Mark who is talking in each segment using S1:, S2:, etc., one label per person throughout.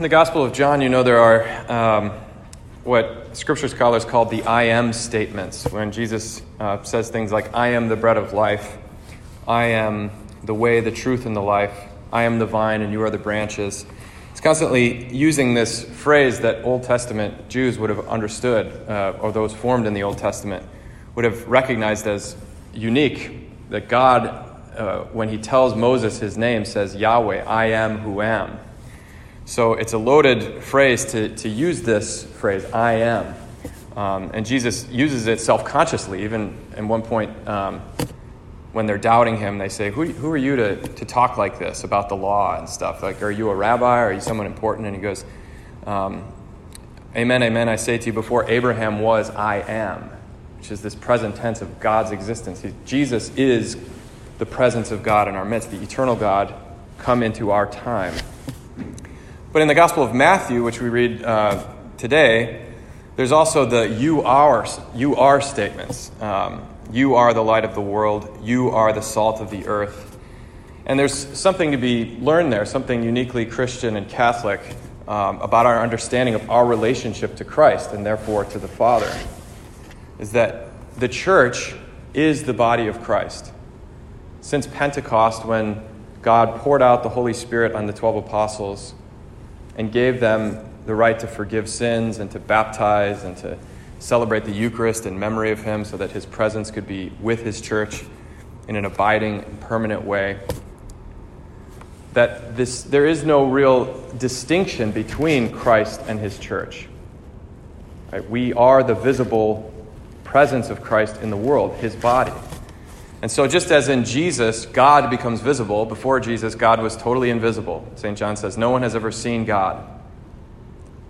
S1: In the Gospel of John, you know there are um, what scripture scholars call the I am statements, when Jesus uh, says things like, I am the bread of life, I am the way, the truth, and the life, I am the vine, and you are the branches. It's constantly using this phrase that Old Testament Jews would have understood, uh, or those formed in the Old Testament would have recognized as unique. That God, uh, when he tells Moses his name, says, Yahweh, I am who am. So it's a loaded phrase to, to use this phrase, I am. Um, and Jesus uses it self consciously. Even at one point, um, when they're doubting him, they say, who, who are you to, to talk like this about the law and stuff? Like, are you a rabbi? Are you someone important? And he goes, um, Amen, amen, I say to you, before Abraham was, I am, which is this present tense of God's existence. He, Jesus is the presence of God in our midst, the eternal God come into our time. But in the Gospel of Matthew, which we read uh, today, there's also the you are, you are statements. Um, you are the light of the world. You are the salt of the earth. And there's something to be learned there, something uniquely Christian and Catholic um, about our understanding of our relationship to Christ and therefore to the Father. Is that the church is the body of Christ. Since Pentecost, when God poured out the Holy Spirit on the 12 apostles, and gave them the right to forgive sins and to baptize and to celebrate the Eucharist in memory of him so that his presence could be with his church in an abiding and permanent way. That this, there is no real distinction between Christ and his church. Right? We are the visible presence of Christ in the world, his body. And so, just as in Jesus, God becomes visible, before Jesus, God was totally invisible. St. John says, No one has ever seen God,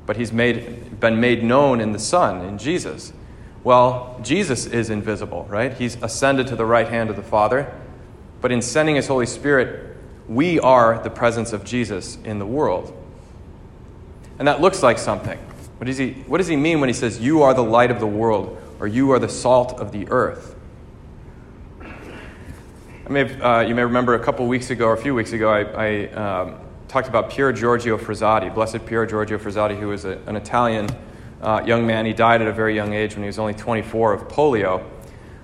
S1: but he's made, been made known in the Son, in Jesus. Well, Jesus is invisible, right? He's ascended to the right hand of the Father. But in sending his Holy Spirit, we are the presence of Jesus in the world. And that looks like something. What does he, what does he mean when he says, You are the light of the world, or you are the salt of the earth? May have, uh, you may remember a couple weeks ago or a few weeks ago, I, I um, talked about Pier Giorgio Frassati, Blessed Pier Giorgio Frassati, who was a, an Italian uh, young man. He died at a very young age when he was only 24 of polio.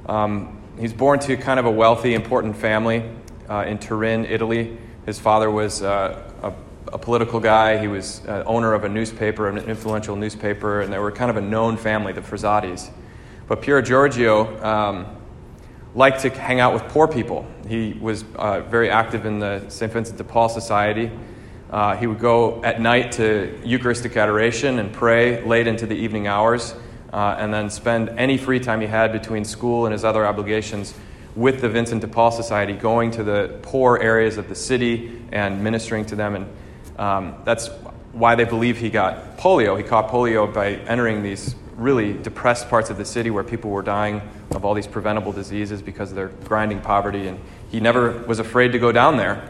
S1: Um, he's born to kind of a wealthy, important family uh, in Turin, Italy. His father was uh, a, a, political guy. He was uh, owner of a newspaper, an influential newspaper, and they were kind of a known family, the Frassatis. But Pier Giorgio um, liked to hang out with poor people. He was uh, very active in the St. Vincent de Paul Society. Uh, he would go at night to Eucharistic adoration and pray late into the evening hours, uh, and then spend any free time he had between school and his other obligations with the Vincent de Paul Society, going to the poor areas of the city and ministering to them. And um, that's why they believe he got polio. He caught polio by entering these really depressed parts of the city where people were dying of all these preventable diseases because of their grinding poverty. And he never was afraid to go down there.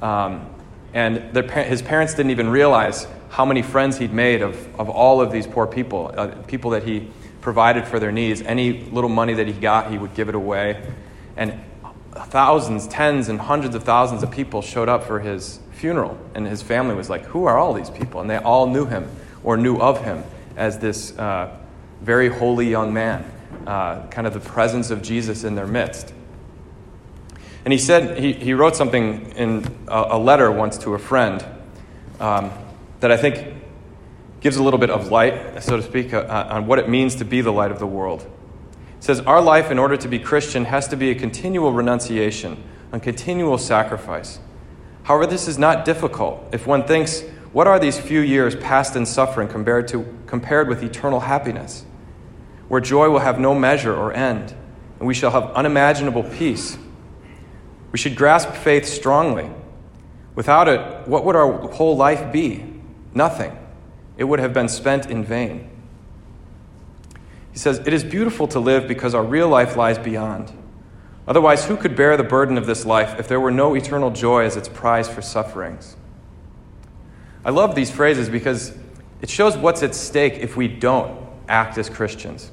S1: Um, and their, his parents didn't even realize how many friends he'd made of, of all of these poor people, uh, people that he provided for their needs. Any little money that he got, he would give it away. And thousands, tens, and hundreds of thousands of people showed up for his funeral. And his family was like, Who are all these people? And they all knew him or knew of him as this uh, very holy young man, uh, kind of the presence of Jesus in their midst. And he said, he, he wrote something in a, a letter once to a friend um, that I think gives a little bit of light, so to speak, uh, on what it means to be the light of the world. It says, Our life, in order to be Christian, has to be a continual renunciation, a continual sacrifice. However, this is not difficult if one thinks, what are these few years passed in suffering compared, to, compared with eternal happiness? Where joy will have no measure or end, and we shall have unimaginable peace. We should grasp faith strongly. Without it, what would our whole life be? Nothing. It would have been spent in vain. He says, It is beautiful to live because our real life lies beyond. Otherwise, who could bear the burden of this life if there were no eternal joy as its prize for sufferings? I love these phrases because it shows what's at stake if we don't act as Christians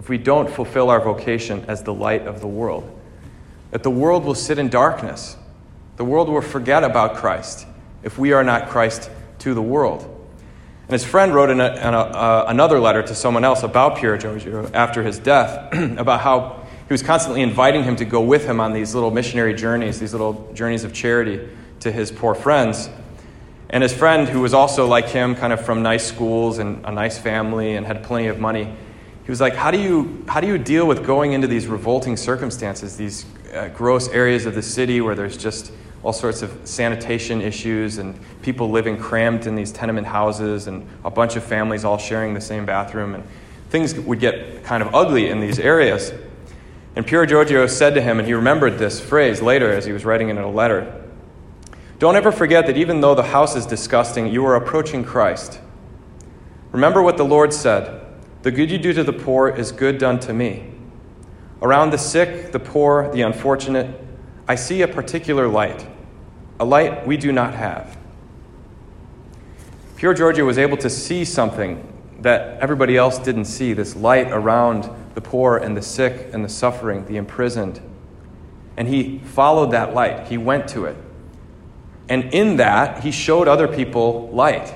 S1: if we don't fulfill our vocation as the light of the world. That the world will sit in darkness. The world will forget about Christ if we are not Christ to the world. And his friend wrote in a, in a, uh, another letter to someone else about Pier Giorgio after his death about how he was constantly inviting him to go with him on these little missionary journeys, these little journeys of charity to his poor friends. And his friend, who was also like him, kind of from nice schools and a nice family and had plenty of money, he was like, How do you, how do you deal with going into these revolting circumstances, these uh, gross areas of the city where there's just all sorts of sanitation issues and people living crammed in these tenement houses and a bunch of families all sharing the same bathroom? And things would get kind of ugly in these areas. And Pier Giorgio said to him, and he remembered this phrase later as he was writing it in a letter Don't ever forget that even though the house is disgusting, you are approaching Christ. Remember what the Lord said The good you do to the poor is good done to me. Around the sick, the poor, the unfortunate, I see a particular light, a light we do not have. Pier Giorgio was able to see something that everybody else didn't see this light around the poor and the sick and the suffering, the imprisoned. And he followed that light, he went to it. And in that, he showed other people light.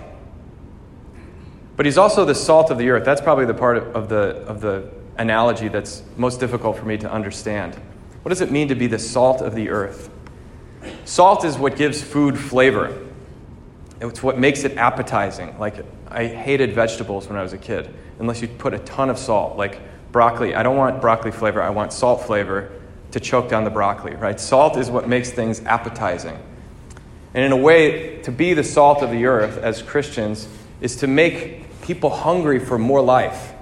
S1: But he's also the salt of the earth. That's probably the part of the, of the analogy that's most difficult for me to understand. What does it mean to be the salt of the earth? Salt is what gives food flavor. It's what makes it appetizing. Like, I hated vegetables when I was a kid, unless you put a ton of salt. Like, broccoli, I don't want broccoli flavor, I want salt flavor to choke down the broccoli, right? Salt is what makes things appetizing. And in a way, to be the salt of the earth as Christians is to make people hungry for more life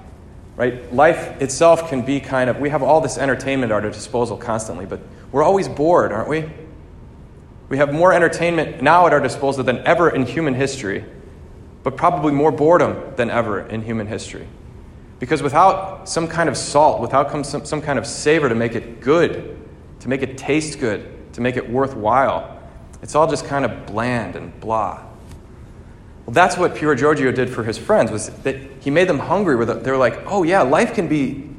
S1: right? Life itself can be kind of, we have all this entertainment at our disposal constantly, but we're always bored, aren't we? We have more entertainment now at our disposal than ever in human history, but probably more boredom than ever in human history. Because without some kind of salt, without some, some kind of savor to make it good, to make it taste good, to make it worthwhile, it's all just kind of bland and blah. Well, that's what Pier Giorgio did for his friends, was that he made them hungry. Where They were like, oh, yeah, life can be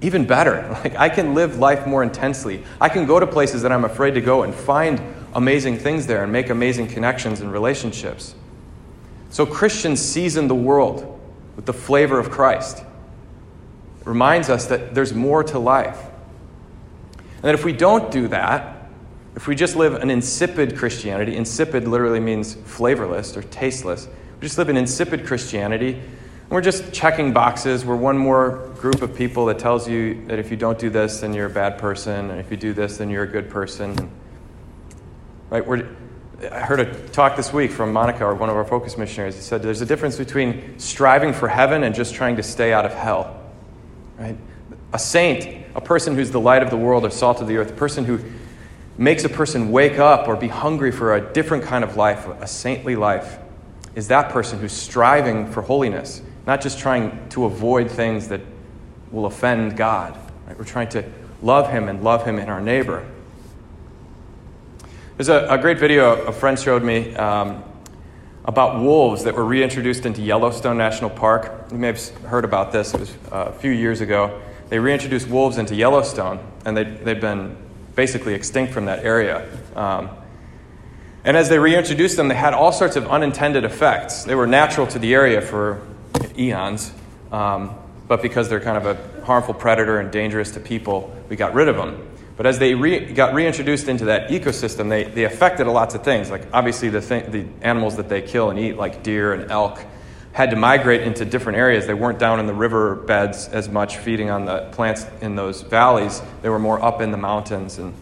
S1: even better. Like, I can live life more intensely. I can go to places that I'm afraid to go and find amazing things there and make amazing connections and relationships. So, Christians season the world with the flavor of Christ. It reminds us that there's more to life. And that if we don't do that, if we just live an insipid Christianity, insipid literally means flavorless or tasteless, we just live an insipid Christianity, and we're just checking boxes. We're one more group of people that tells you that if you don't do this, then you're a bad person, and if you do this, then you're a good person. Right? We're, I heard a talk this week from Monica, or one of our focus missionaries. He said there's a difference between striving for heaven and just trying to stay out of hell. Right? A saint, a person who's the light of the world or salt of the earth, a person who makes a person wake up or be hungry for a different kind of life, a saintly life, is that person who's striving for holiness, not just trying to avoid things that will offend God. Right? We're trying to love Him and love Him in our neighbor. There's a, a great video a friend showed me um, about wolves that were reintroduced into Yellowstone National Park. You may have heard about this, it was uh, a few years ago. They reintroduced wolves into Yellowstone, and they, they've been basically extinct from that area. Um, and as they reintroduced them, they had all sorts of unintended effects. They were natural to the area for eons, um, but because they're kind of a harmful predator and dangerous to people, we got rid of them. But as they re- got reintroduced into that ecosystem, they, they affected a lots of things. Like obviously the, the animals that they kill and eat, like deer and elk, had to migrate into different areas. They weren't down in the river beds as much, feeding on the plants in those valleys. They were more up in the mountains. And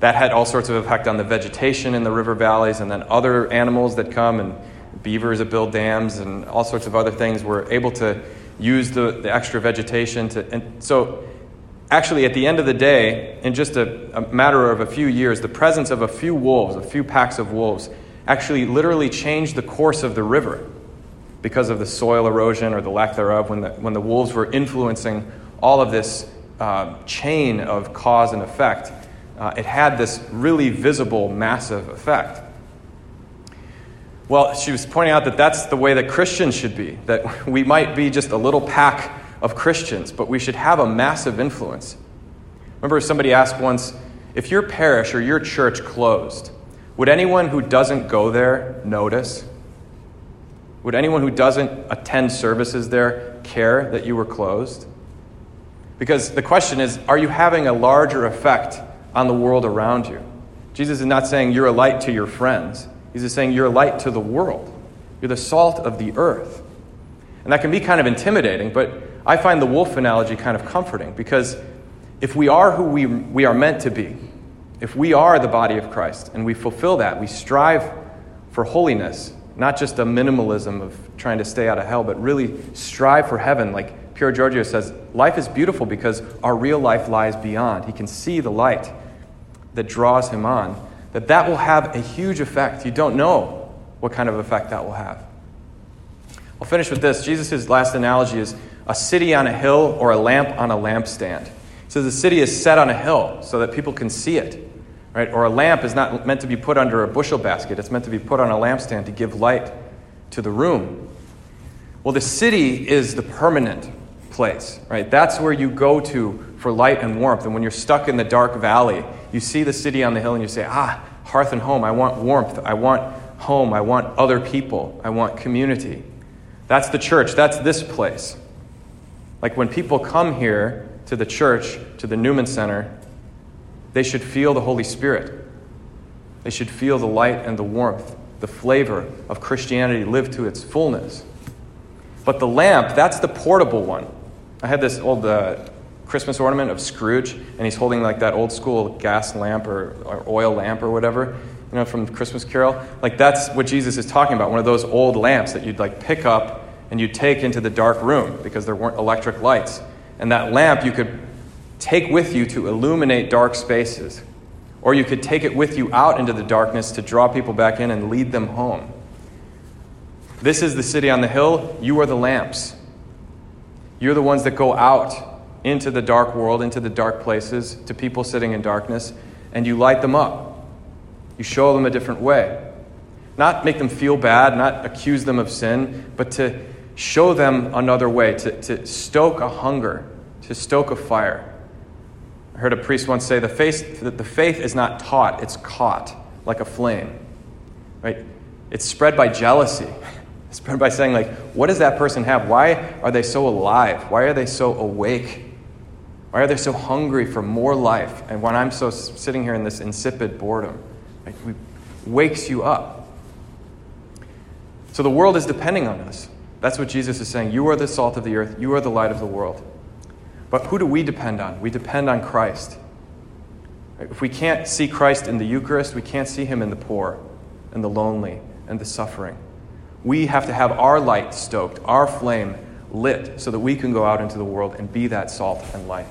S1: that had all sorts of effect on the vegetation in the river valleys, and then other animals that come, and beavers that build dams, and all sorts of other things were able to use the, the extra vegetation to. And so, actually, at the end of the day, in just a, a matter of a few years, the presence of a few wolves, a few packs of wolves, actually literally changed the course of the river because of the soil erosion or the lack thereof, when the, when the wolves were influencing all of this uh, chain of cause and effect, uh, it had this really visible, massive effect. Well, she was pointing out that that's the way that Christians should be, that we might be just a little pack of Christians, but we should have a massive influence. Remember, somebody asked once if your parish or your church closed, would anyone who doesn't go there notice? Would anyone who doesn't attend services there care that you were closed? Because the question is are you having a larger effect on the world around you? Jesus is not saying you're a light to your friends, He's just saying you're a light to the world. You're the salt of the earth. And that can be kind of intimidating, but I find the wolf analogy kind of comforting because if we are who we, we are meant to be, if we are the body of Christ and we fulfill that, we strive for holiness, not just a minimalism of trying to stay out of hell, but really strive for heaven. Like Pier Giorgio says, life is beautiful because our real life lies beyond. He can see the light that draws him on. That that will have a huge effect. You don't know what kind of effect that will have. I'll finish with this. Jesus' last analogy is a city on a hill or a lamp on a lampstand. He says the city is set on a hill so that people can see it. Right? Or a lamp is not meant to be put under a bushel basket, it's meant to be put on a lampstand to give light to the room. Well, the city is the permanent place, right? That's where you go to for light and warmth. And when you're stuck in the dark valley, you see the city on the hill and you say, ah, hearth and home. I want warmth. I want home. I want other people. I want community. That's the church. That's this place. Like when people come here to the church, to the Newman Center, they should feel the Holy Spirit. They should feel the light and the warmth, the flavor of Christianity lived to its fullness. But the lamp, that's the portable one. I had this old uh, Christmas ornament of Scrooge, and he's holding like that old school gas lamp or, or oil lamp or whatever, you know, from Christmas Carol. Like that's what Jesus is talking about, one of those old lamps that you'd like pick up and you'd take into the dark room because there weren't electric lights. And that lamp you could take with you to illuminate dark spaces. Or you could take it with you out into the darkness to draw people back in and lead them home. This is the city on the hill. You are the lamps. You're the ones that go out into the dark world, into the dark places, to people sitting in darkness, and you light them up. You show them a different way. Not make them feel bad, not accuse them of sin, but to show them another way, to, to stoke a hunger, to stoke a fire. I heard a priest once say the faith, that the faith is not taught, it's caught like a flame. Right? It's spread by jealousy. It's spread by saying, like, what does that person have? Why are they so alive? Why are they so awake? Why are they so hungry for more life? And when I'm so sitting here in this insipid boredom, it wakes you up. So the world is depending on us. That's what Jesus is saying. You are the salt of the earth, you are the light of the world. But who do we depend on? We depend on Christ. If we can't see Christ in the Eucharist, we can't see him in the poor and the lonely and the suffering. We have to have our light stoked, our flame lit, so that we can go out into the world and be that salt and light.